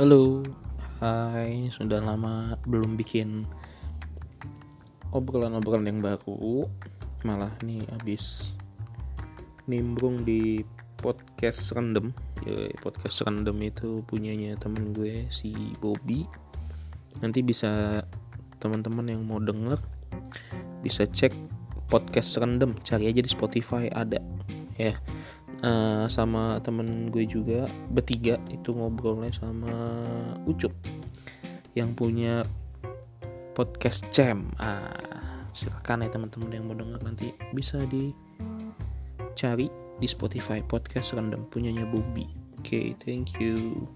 Halo, hai, sudah lama belum bikin obrolan-obrolan yang baru. Malah nih abis nimbrung di podcast random. Ya, podcast random itu punyanya temen gue si Bobby. Nanti bisa teman-teman yang mau denger bisa cek podcast random, cari aja di Spotify ada ya uh, sama temen gue juga bertiga itu ngobrolnya sama Ucup yang punya podcast Jam. Ah, silakan ya teman-teman yang mau dengar nanti bisa dicari di Spotify podcast random punyanya Bobby. Oke okay, thank you